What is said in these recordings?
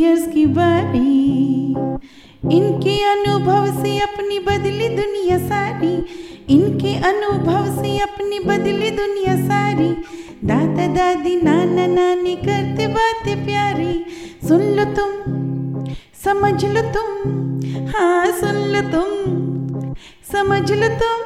Seniors की बारी। इनके अनुभव से अपनी बदली दुनिया सारी। इनके अनुभव से अपनी बदली दुनिया सारी। दादा, दादी, नाना, नानी करते बातें प्यारी। सुन लो तुम, समझ लो तुम। हाँ सुन लो तुम, समझ लो तुम।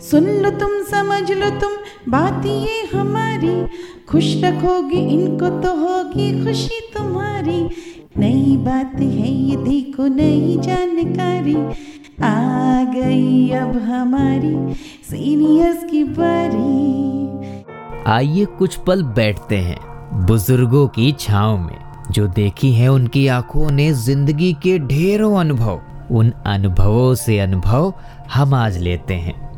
सुन लो तुम समझ लो तुम बात ये हमारी। खुश रखोगी इनको तो होगी खुशी तुम्हारी। नई बात है ये देखो नई जानकारी। आ गई अब हमारी सीनियर्स की बारी। आइए कुछ पल बैठते हैं बुज़ुर्गों की छाव में। जो देखी है उनकी आँखों ने ज़िंदगी के ढेरों अनुभव। उन अनुभवों से अनुभव हम आज लेते हैं।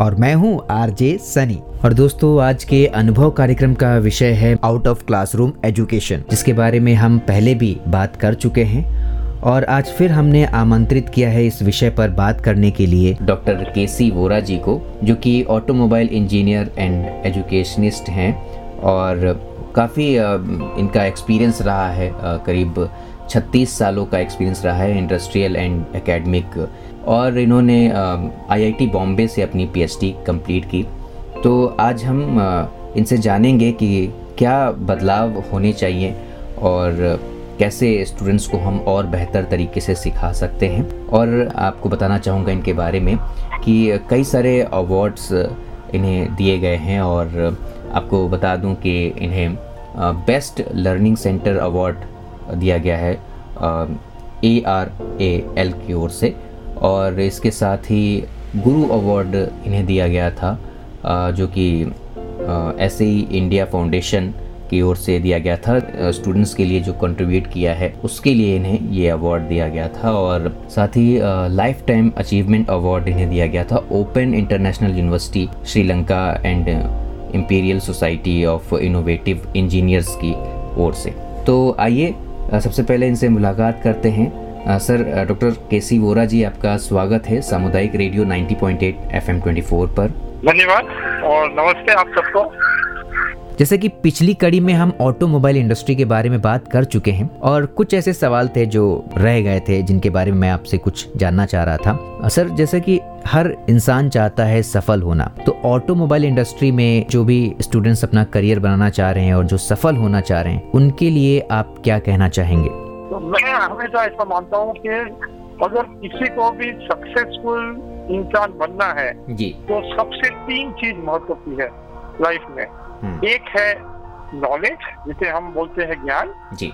और मैं हूँ आरजे सनी। और दोस्तों, आज के अनुभव कार्यक्रम का विषय है आउट ऑफ़ क्लासरूम एजुकेशन जिसके बारे में हम पहले भी बात कर चुके हैं। और आज फिर हमने आमंत्रित किया है इस विषय पर बात करने के लिए डॉक्टर के सी वोरा जी को, जो कि ऑटोमोबाइल इंजीनियर एंड एजुकेशनिस्ट हैं। और काफ़ी इनका एक्सपीरियंस रहा है करीब 36 सालों का एक्सपीरियंस रहा है इंडस्ट्रियल एंड एकेडमिक और इन्होंने आईआईटी बॉम्बे से अपनी पीएचडी कंप्लीट की। तो आज हम इनसे जानेंगे कि क्या बदलाव होने चाहिए और कैसे स्टूडेंट्स को हम और बेहतर तरीके से सिखा सकते हैं। और आपको बताना चाहूँगा इनके बारे में कि कई सारे अवार्ड्स इन्हें दिए गए हैं और आपको बता दूँ कि इन्हें बेस्ट लर्निंग सेंटर अवार्ड दिया गया है ए आर ए एल की ओर से। और इसके साथ ही गुरु अवार्ड इन्हें दिया गया था जो कि ऐसे ही इंडिया फाउंडेशन की ओर से दिया गया था। स्टूडेंट्स के लिए जो कंट्रीब्यूट किया है, उसके लिए इन्हें ये अवार्ड दिया गया था और साथ ही लाइफ टाइम अचीवमेंट अवार्ड इन्हें दिया गया था। Open international university Sri Lanka and imperial society of innovative engineers की ओर से। तो आइए सबसे पहले इनसे मुलाकात करते हैं। सर डॉक्टर के सी वोरा जी आपका स्वागत है सामुदायिक रेडियो 90.8 एफएम 24 पर। धन्यवाद और नमस्ते आप सबको। जैसे कि पिछली कड़ी में हम ऑटोमोबाइल इंडस्ट्री के बारे में बात कर चुके हैं और कुछ ऐसे सवाल थे जो रह गए थे जिनके बारे में मैं आपसे कुछ जानना चाह रहा था। सर जैसे कि हर इंसान चाहता है सफल होना तो ऑटोमोबाइल इंडस्ट्री में जो भी स्टूडेंट्स अपना करियर बनाना चाह रहे हैं और जो सफल होना चाह रहे हैं उनके लिए आप क्या कहना चाहेंगे? तो मैं हमेशा ऐसा मानता हूँ कि अगर किसी को भी सक्सेसफुल इंसान बनना है जी। तो सबसे तीन चीज़ महत्व की है लाइफ में। हम्म। एक है नॉलेज जिसे हम बोलते हैं ज्ञान। जी।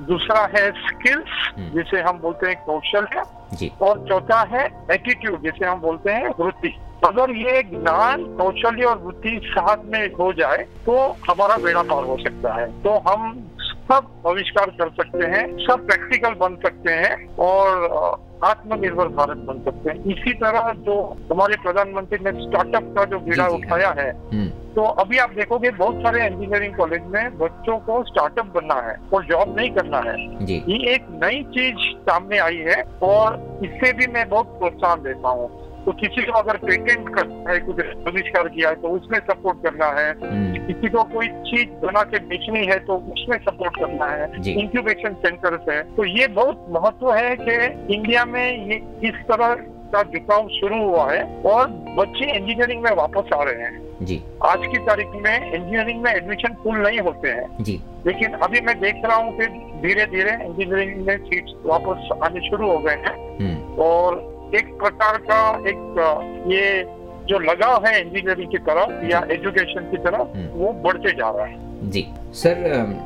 दूसरा है स्किल्स हम्म। जिसे हम बोलते हैं कौशल है। जी। और चौथा है एटीट्यूड जिसे हम बोलते हैं वृत्ति। अगर ये ज्ञान कौशल्य और वृत्ति साथ में हो जाए तो हमारा बेड़ा पार हो सकता है। तो हम सब आविष्कार कर सकते हैं सब प्रैक्टिकल बन सकते हैं और आत्मनिर्भर भारत बन सकते हैं। इसी तरह जो हमारे प्रधानमंत्री ने स्टार्टअप का जो बीड़ा उठाया है हम्म। तो अभी आप देखोगे बहुत सारे इंजीनियरिंग कॉलेज में बच्चों को स्टार्टअप बनना है और जॉब नहीं करना है। ये एक नई चीज़ सामने आई है और इससे भी मैं बहुत प्रोत्साहन देता हूँ। तो किसी को अगर पेटेंट करना है कुछ आविष्कार किया है तो उसमें सपोर्ट करना है। हम्म। किसी को कोई चीज़ बना के बेचनी है तो उसमें सपोर्ट करना है। इंक्यूबेशन सेंटर है। तो ये बहुत महत्व है कि इंडिया में ये इस तरह का झुकाव शुरू हुआ है और बच्चे इंजीनियरिंग में वापस आ रहे हैं। जी। आज की तारीख में इंजीनियरिंग में एडमिशन फुल नहीं होते हैं। जी। लेकिन अभी मैं देख रहा हूँ कि धीरे धीरे इंजीनियरिंग में सीट्स वापस आने शुरू हो गए हैं। हम्म। और एक प्रकार का एक ये जो लगाव है इंजीनियरिंग की तरफ़ या एजुकेशन की तरफ़ हम्म। वो बढ़ते जा रहा है। जी। सर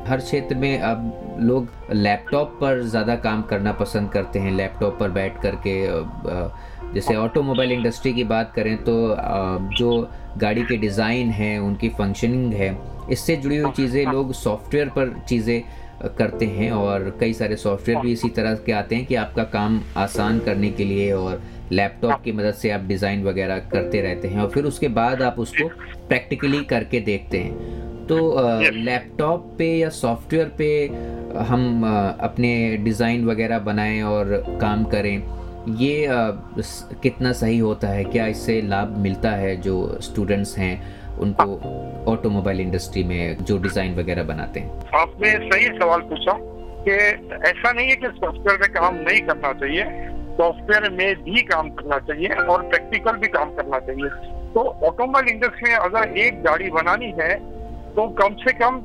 हर क्षेत्र में अब लोग लैपटॉप पर ज़्यादा काम करना पसंद करते हैं। लैपटॉप पर बैठ करके जैसे ऑटोमोबाइल इंडस्ट्री की बात करें तो जो गाड़ी के डिज़ाइन है उनकी फंक्शनिंग है इससे जुड़ी हुई चीज़ें लोग सॉफ्टवेयर पर चीज़ें करते हैं और कई सारे सॉफ्टवेयर भी इसी तरह के आते हैं कि आपका काम आसान करने के लिए और लैपटॉप की मदद से आप डिज़ाइन वगैरह करते रहते हैं और फिर उसके बाद आप उसको प्रैक्टिकली करके देखते हैं। तो लैपटॉप पे या सॉफ्टवेयर पे हम अपने डिज़ाइन वगैरह बनाएँ और काम करें ये कितना सही होता है? क्या इससे लाभ मिलता है जो स्टूडेंट्स हैं? उनको ऑटोमोबाइल इंडस्ट्री में जो डिज़ाइन वगैरह बनाते हैं? आपने सही सवाल पूछा कि ऐसा नहीं है कि सॉफ्टवेयर में काम नहीं करना चाहिए सॉफ्टवेयर में भी काम करना चाहिए और प्रैक्टिकल भी काम करना चाहिए। तो ऑटोमोबाइल इंडस्ट्री में अगर एक गाड़ी बनानी है तो कम से कम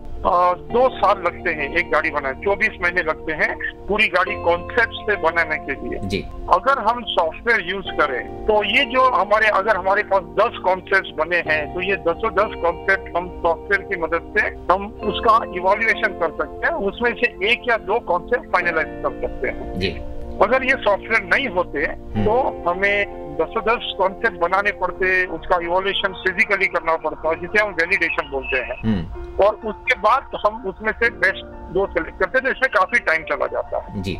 दो साल लगते हैं एक गाड़ी बनाने चौबीस महीने लगते हैं पूरी गाड़ी कॉन्सेप्ट से बनाने के लिए जी। अगर हम सॉफ्टवेयर यूज़ करें तो ये जो हमारे अगर हमारे पास दस कॉन्सेप्ट बने हैं तो ये दसों दस कॉन्सेप्ट हम सॉफ्टवेयर की मदद से हम उसका इवोल्यूशन कर सकते हैं उसमें से एक या दो कॉन्सेप्ट फाइनलाइज कर सकते हैं जी। अगर ये सॉफ्टवेयर नहीं होते हम्म। तो हमें दस दस कॉन्सेप्ट बनाने पड़ते उसका इवोल्यूशन फिजिकली करना पड़ता है जिसे हम वैलिडेशन बोलते हैं। हम्म। और उसके बाद हम उसमें से बेस्ट दो सेलेक्ट करते हैं तो इसमें काफ़ी टाइम चला जाता है। जी।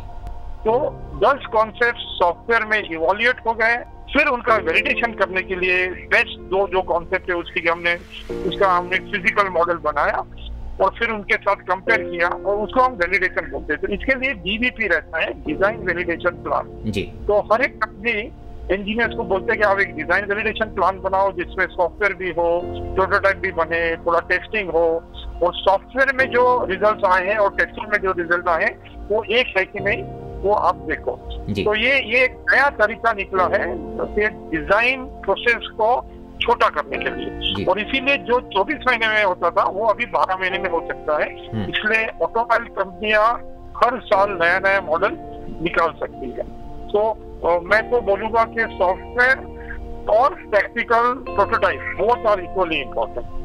तो दस कॉन्सेप्ट सॉफ्टवेयर में इवोल्यूट हो गए फिर उनका वेलिडेशन करने के लिए बेस्ट दो जो कॉन्सेप्ट है उसकी हमने उसका हमने फ़िज़िकल मॉडल बनाया और फिर उनके साथ कंपेयर किया और उसको हम वेलिडेशन बोलते हैं। तो इसके लिए डीबीपी रहता है डिज़ाइन वेलिडेशन प्लान जी। तो हर एक कंपनी इंजीनियर्स को बोलते हैं कि आप एक डिज़ाइन वेलिडेशन प्लान बनाओ जिसमें सॉफ्टवेयर भी हो प्रोटोटाइप भी बने थोड़ा टेस्टिंग हो और सॉफ्टवेयर में जो रिज़ल्ट आए हैं और टेस्टिंग में जो रिज़ल्ट आए हैं वो एक है कि नहीं वो आप देखो। तो ये ये एक नया तरीका निकला है डिज़ाइन प्रोसेस को छोटा करने के लिए। और इसीलिए जो 24 महीने में होता था वो अभी 12 महीने में हो सकता है। हम्म। इसलिए ऑटोमोबाइल कंपनियाँ हर साल नया नया मॉडल निकाल सकती है। तो मैं तो बोलूँगा कि सॉफ्टवेयर और practical prototype both are equally important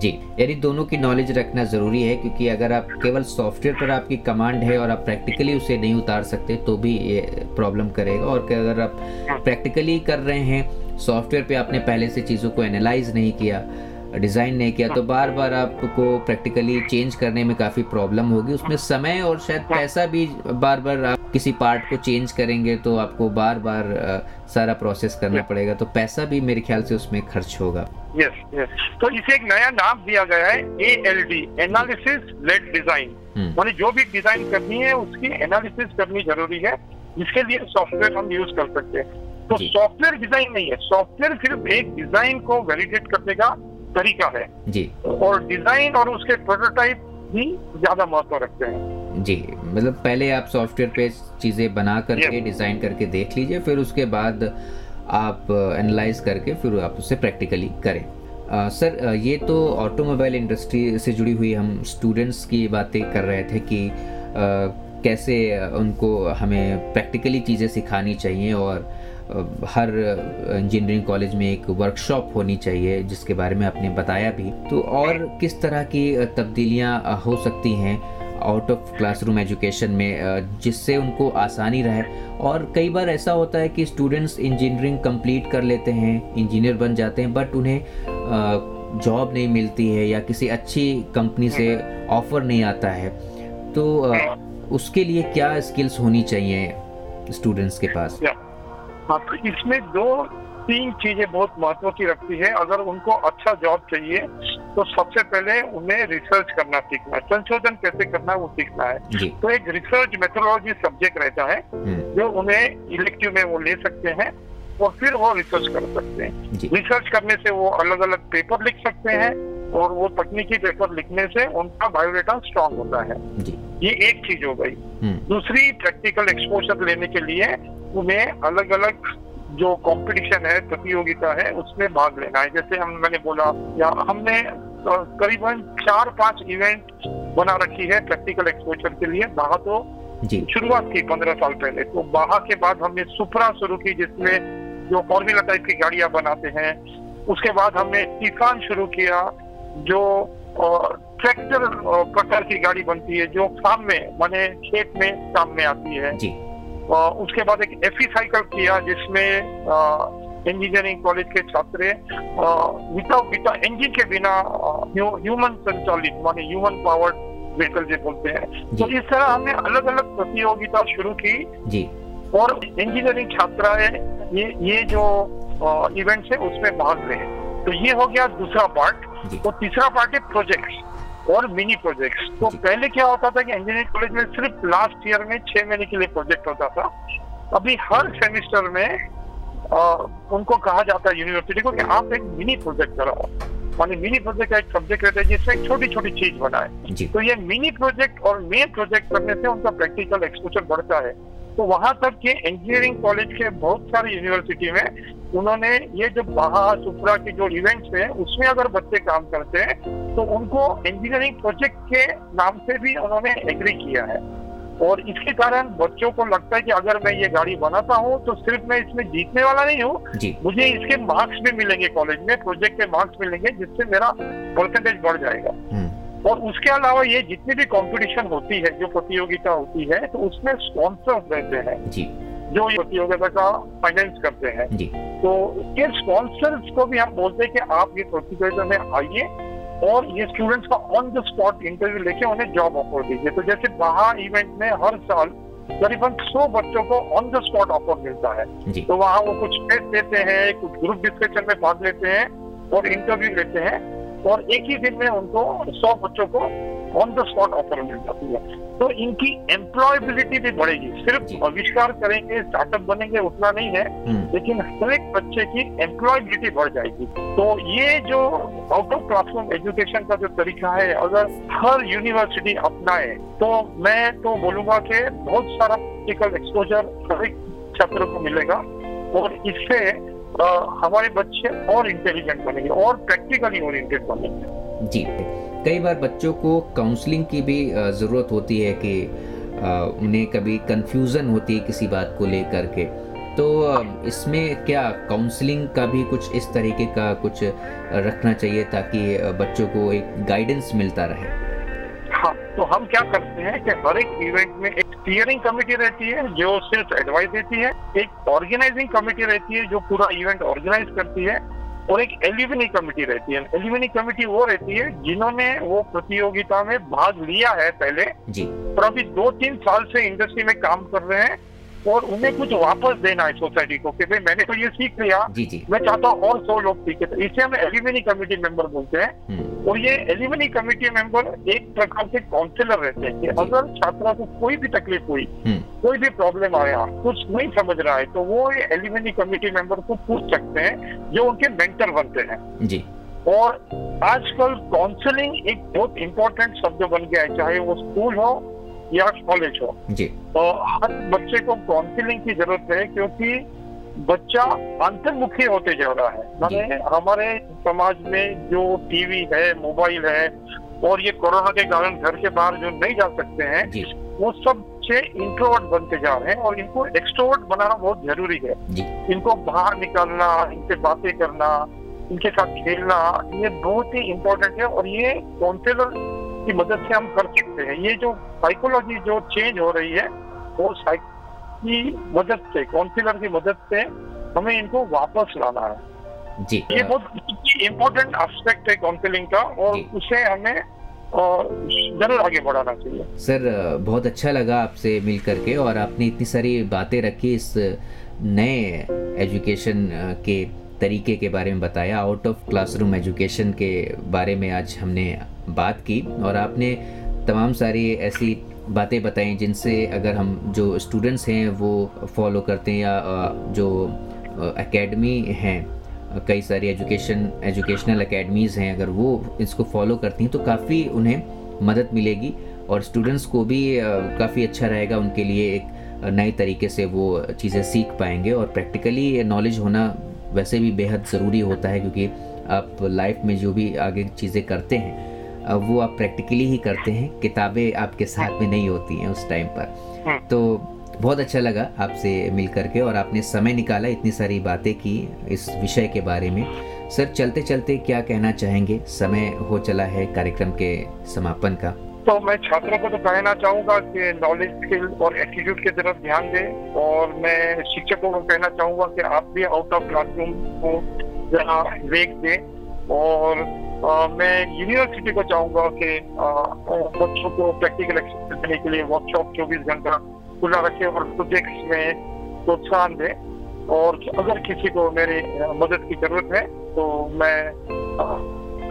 जी यानी दोनों की नॉलेज रखना ज़रूरी है क्योंकि अगर आप केवल सॉफ्टवेयर पर आपकी कमांड है और आप प्रैक्टिकली उसे नहीं उतार सकते तो भी ये प्रॉब्लम करेगा और अगर आप प्रैक्टिकली हाँ। कर रहे हैं सॉफ्टवेयर पे आपने पहले से चीज़ों को एनालाइज नहीं किया डिज़ाइन नहीं किया तो बार बार आपको प्रैक्टिकली चेंज करने में काफ़ी प्रॉब्लम होगी। उसमें समय और शायद पैसा भी बार बार आप किसी पार्ट को चेंज करेंगे तो आपको बार बार सारा प्रोसेस करना पड़ेगा। तो पैसा भी मेरे ख्याल से उसमें खर्च होगा। यस यस तो इसे एक नया नाम दिया गया है A L D analysis led design मानी जो भी डिज़ाइन करनी है उसकी एनालिसिस करनी ज़रूरी है जिसके लिए सॉफ्टवेयर हम यूज़ कर सकते हैं। तो सॉफ्टवेयर डिज़ाइन नहीं है सॉफ्टवेयर सिर्फ़ एक डिज़ाइन को वैलिडेट करने का तरीका है। जी। और डिज़ाइन और उसके प्रोटोटाइप भी ज़्यादा महत्व रखते हैं। जी मतलब पहले आप सॉफ्टवेयर पे चीज़ें बना करके डिज़ाइन करके देख लीजिए फिर उसके बाद आप एनालाइज करके फिर आप उसे प्रैक्टिकली करें। आ, सर ये तो ऑटोमोबाइल इंडस्ट्री से जुड़ी हुई हम स्टूडेंट्स की बातें कर रहे थे कि आ, कैसे उनको हमें प्रैक्टिकली चीज़ें सिखानी चाहिए और हर इंजीनियरिंग कॉलेज में एक वर्कशॉप होनी चाहिए, जिसके बारे में आपने बताया भी। तो और किस तरह की तब्दीलियाँ हो सकती हैं आउट ऑफ़ क्लासरूम एजुकेशन में जिससे उनको आसानी रहे? और कई बार ऐसा होता है कि स्टूडेंट्स इंजीनियरिंग कंप्लीट कर लेते हैं इंजीनियर बन जाते हैं बट उन्हें जॉब नहीं मिलती है या किसी अच्छी कंपनी से ऑफ़र नहीं आता है। तो उसके लिए क्या स्किल्स होनी चाहिए स्टूडेंट्स के पास? हाँ तो इसमें दो तीन चीज़ें बहुत महत्व की रखती है। अगर उनको अच्छा जॉब चाहिए तो सबसे पहले उन्हें रिसर्च करना सीखना है। संशोधन कैसे करना है वो सीखना है। तो एक रिसर्च मेथोलॉजी सब्जेक्ट रहता है हम्म। जो उन्हें इलेक्टिव में वो ले सकते हैं और फिर वो रिसर्च कर सकते हैं। रिसर्च करने से वो अलग अलग पेपर लिख सकते हैं और वो तकनीकी पेपर लिखने से उनका बायोडेटा स्ट्रांग होता है। ये एक चीज़ हो गई। हम्म। दूसरी प्रैक्टिकल एक्सपोजर लेने के लिए उन्हें अलग अलग जो कंपटीशन है प्रतियोगिता है उसमें भाग लेना है। जैसे हम मैंने बोला या हमने करीबन चार पाँच इवेंट बना रखी है प्रैक्टिकल एक्सपोजर के लिए। बाहा तो शुरुआत की पंद्रह साल पहले। तो बाहा के बाद हमने सुपरा शुरू की जिसमें जो फॉर्मूला टाइप की गाड़ियाँ बनाते हैं। उसके बाद हमने तूफ़ान शुरू किया जो ट्रैक्टर प्रकार की गाड़ी बनती है जो फार्म में माने खेत में काम में आती है। जी। आ, उसके बाद एक एफी साइकिल किया जिसमें इंजीनियरिंग कॉलेज के छात्र विदाउट इंजन के बिना ह्यूमन संचालित माने ह्यूमन पावर्ड व्हीकल जो बोलते हैं। तो इस तरह हमने अलग अलग प्रतियोगिता शुरू की। जी। और इंजीनियरिंग छात्राएँ ये ये जो इवेंट है उसमें भाग रहे तो ये हो गया दूसरा पार्ट और तीसरा पार्ट है प्रोजेक्ट्स और मिनी प्रोजेक्ट्स तो पहले क्या होता था कि इंजीनियरिंग कॉलेज में सिर्फ़ लास्ट ईयर में छह महीने के लिए प्रोजेक्ट होता था। अभी हर सेमिस्टर में आ, उनको कहा जाता है यूनिवर्सिटी को कि आप एक मिनी प्रोजेक्ट कराओ। मानी मिनी प्रोजेक्ट का एक सब्जेक्ट रहता है जिसमें एक छोटी छोटी चीज़ बनाए। तो ये मिनी प्रोजेक्ट और मेन प्रोजेक्ट करने से उनका प्रैक्टिकल एक्सपोजर बढ़ता है। तो वहाँ तक के इंजीनियरिंग कॉलेज के बहुत सारे यूनिवर्सिटी में उन्होंने ये जो बहा सुपरा के जो इवेंट्स है उसमें अगर बच्चे काम करते हैं तो उनको इंजीनियरिंग प्रोजेक्ट के नाम से भी उन्होंने एग्री किया है। और इसके कारण बच्चों को लगता है कि अगर मैं ये गाड़ी बनाता हूँ तो सिर्फ़ मैं इसमें जीतने वाला नहीं हूँ। मुझे इसके मार्क्स भी मिलेंगे कॉलेज में प्रोजेक्ट के मार्क्स मिलेंगे जिससे मेरा परसेंटेज बढ़ जाएगा। हम्म। और उसके अलावा ये जितनी भी कंपटीशन होती है जो प्रतियोगिता होती है तो उसमें स्पॉन्सर्स रहते हैं। जी प्रतियोगिता का फाइनेंस करते हैं तो ये स्पॉन्सर्स को भी हम बोलते हैं कि आप ये प्रतियोगिता में आइए और ये स्टूडेंट्स का ऑन द स्पॉट इंटरव्यू लेके उन्हें जॉब ऑफ़र दीजिए। तो जैसे वहाँ इवेंट में हर साल करीबन सौ बच्चों को ऑन द स्पॉट ऑफ़र मिलता है। तो वहाँ वो कुछ टेस्ट देते हैं कुछ ग्रुप डिस्कशन में भाग लेते हैं और इंटरव्यू लेते हैं। और एक ही दिन में उनको सौ बच्चों को ऑन द स्पॉट ऑफ़र मिल जाती है। तो इनकी एम्प्लॉयबिलिटी भी बढ़ेगी। सिर्फ़ आविष्कार करेंगे स्टार्टअप बनेंगे उतना नहीं है हम्म। लेकिन हर एक बच्चे की एम्प्लॉयबिलिटी बढ़ जाएगी। तो ये जो आउट ऑफ़ क्लासरूम एजुकेशन का जो तरीका है अगर हर यूनिवर्सिटी अपनाए तो मैं तो बोलूँगा कि बहुत सारा प्रैक्टिकल एक्सपोजर हर एक छात्रों को मिलेगा। और इससे हमारे बच्चे और इंटेलिजेंट बनेंगे और प्रैक्टिकली ओरिएंटेड बनेंगे। जी कई बार बच्चों को काउंसलिंग की भी ज़रूरत होती है कि उन्हें कभी कंफ्यूजन होती है किसी बात को लेकर के। तो इसमें क्या काउंसलिंग का भी कुछ इस तरीके का कुछ रखना चाहिए ताकि बच्चों को एक गाइडेंस मिलता रहे? हाँ तो हम क्या करते हैं कि हर एक इवेंट में एक स्टीयरिंग कमेटी रहती है जो सिर्फ़ एडवाइस देती है एक ऑर्गेनाइजिंग कमेटी रहती है जो पूरा इवेंट ऑर्गेनाइज करती है और एक एल्यूमिनी कमेटी रहती है। एल्यूमिनी कमेटी वो रहती है जिन्होंने वो प्रतियोगिता में भाग लिया है पहले। जी। और अभी दो तीन साल से इंडस्ट्री में काम कर रहे हैं और उन्हें कुछ वापस देना है सोसाइटी को कि भाई मैंने तो ये सीख लिया। मैं चाहता हूँ और सौ लोग सीखे। तो इसे हम एलिमिनी कमेटी मेंबर बोलते हैं। हम्म। और ये एलिमिनी कमेटी मेंबर एक प्रकार से काउंसिलर रहते हैं कि अगर छात्रा को कोई भी तकलीफ़ हुई हम्म। कोई भी प्रॉब्लम आया कुछ नहीं समझ रहा है तो वो एलिमिनी कमेटी मेंबर को पूछ सकते हैं जो उनके मेंटर बनते हैं। जी। और आजकल काउंसलिंग एक बहुत इंपॉर्टेंट शब्द बन गया है चाहे वो स्कूल हो या कॉलेज हो। जी। तो हर बच्चे को काउंसिलिंग की ज़रूरत है क्योंकि बच्चा अंतर्मुखी होते जा रहा है। मैंने हमारे समाज में जो टीवी है मोबाइल है और ये कोरोना के कारण घर के बाहर जो नहीं जा सकते हैं वो सब बच्चे इंट्रोवर्ट बनते जा रहे हैं और इनको एक्सट्रोवर्ट बनाना बहुत ज़रूरी है। इनको बाहर निकालना इनसे बातें करना इनके साथ खेलना ये बहुत ही इम्पोर्टेंट है और ये काउंसिलर की मदद से हम कर सकते हैं। ये जो साइकोलॉजी जो चेंज हो रही है वो की मदद से काउंसिलर की मदद से हमें इनको वापस लाना है। जी। ये बहुत इम्पोर्टेंट एस्पेक्ट है काउंसिलिंग का और उसे हमें ज़रूर आगे बढ़ाना चाहिए। सर बहुत अच्छा लगा आपसे मिल करके और आपने इतनी सारी बातें रखी इस नए एजुकेशन के तरीके के बारे में बताया। आउट ऑफ़ क्लासरूम एजुकेशन के बारे में आज हमने बात की और आपने तमाम सारी ऐसी बातें बताई जिनसे अगर हम जो स्टूडेंट्स हैं वो फॉलो करते हैं या जो एकेडमी हैं कई सारी एजुकेशन एजुकेशनल एकेडमीज़ हैं, अगर वो इसको फॉलो करती हैं तो काफ़ी उन्हें मदद मिलेगी और स्टूडेंट्स को भी काफ़ी अच्छा रहेगा उनके लिए एक नए तरीके से वो चीज़ें सीख पाएँगे और प्रैक्टिकली नॉलेज होना वैसे भी बेहद ज़रूरी होता है क्योंकि आप लाइफ में जो भी आगे चीज़ें करते हैं वो आप प्रैक्टिकली ही करते हैं किताबें आपके साथ में नहीं होती हैं उस टाइम पर। हाँ। तो बहुत अच्छा लगा आपसे मिल करके और आपने समय निकाला इतनी सारी बातें की इस विषय के बारे में। सर चलते चलते क्या कहना चाहेंगे? समय हो चला है कार्यक्रम के समापन का। तो मैं छात्रों को तो कहना चाहूँगा कि नॉलेज स्किल और एटीट्यूड की तरफ़ ध्यान दें और मैं शिक्षकों को कहना चाहूँगा कि आप भी आउट ऑफ़ क्लासरूम को जरा वेग दें और मैं यूनिवर्सिटी को चाहूँगा कि बच्चों को प्रैक्टिकल एक्सपीरियंस देने के लिए वर्कशॉप चौबीस घंटा खुला रखे और प्रोजेक्ट्स में प्रोत्साहन दें। और अगर किसी को मेरी मदद की ज़रूरत है तो मैं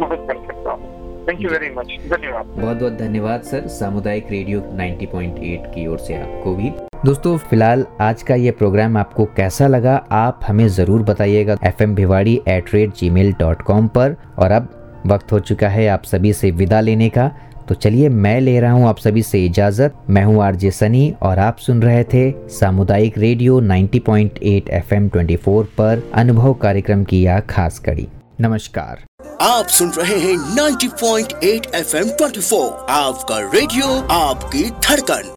मदद कर सकता हूँ। बहुत बहुत धन्यवाद। सर। सामुदायिक रेडियो 90.8 की ओर से आपको भी। दोस्तों, फ़िलहाल आज का ये प्रोग्राम आपको कैसा लगा, आप हमें ज़रूर बताइएगा। F M Bhiwadi at rate Gmail dot com पर। और अब वक्त हो चुका है आप सभी से विदा लेने का। तो चलिए, मैं ले रहा हूँ आप सभी से इजाज़त। मैं हूँ आरजे सनी और आप सुन रहे थे सामुदायिक रेडियो 90.8 एफएम 24 पर अनुभव कार्यक्रम की यह खास कड़ी। नमस्कार। आप सुन रहे हैं 90.8 एफएम 24 आपका रेडियो, आपकी धड़कन।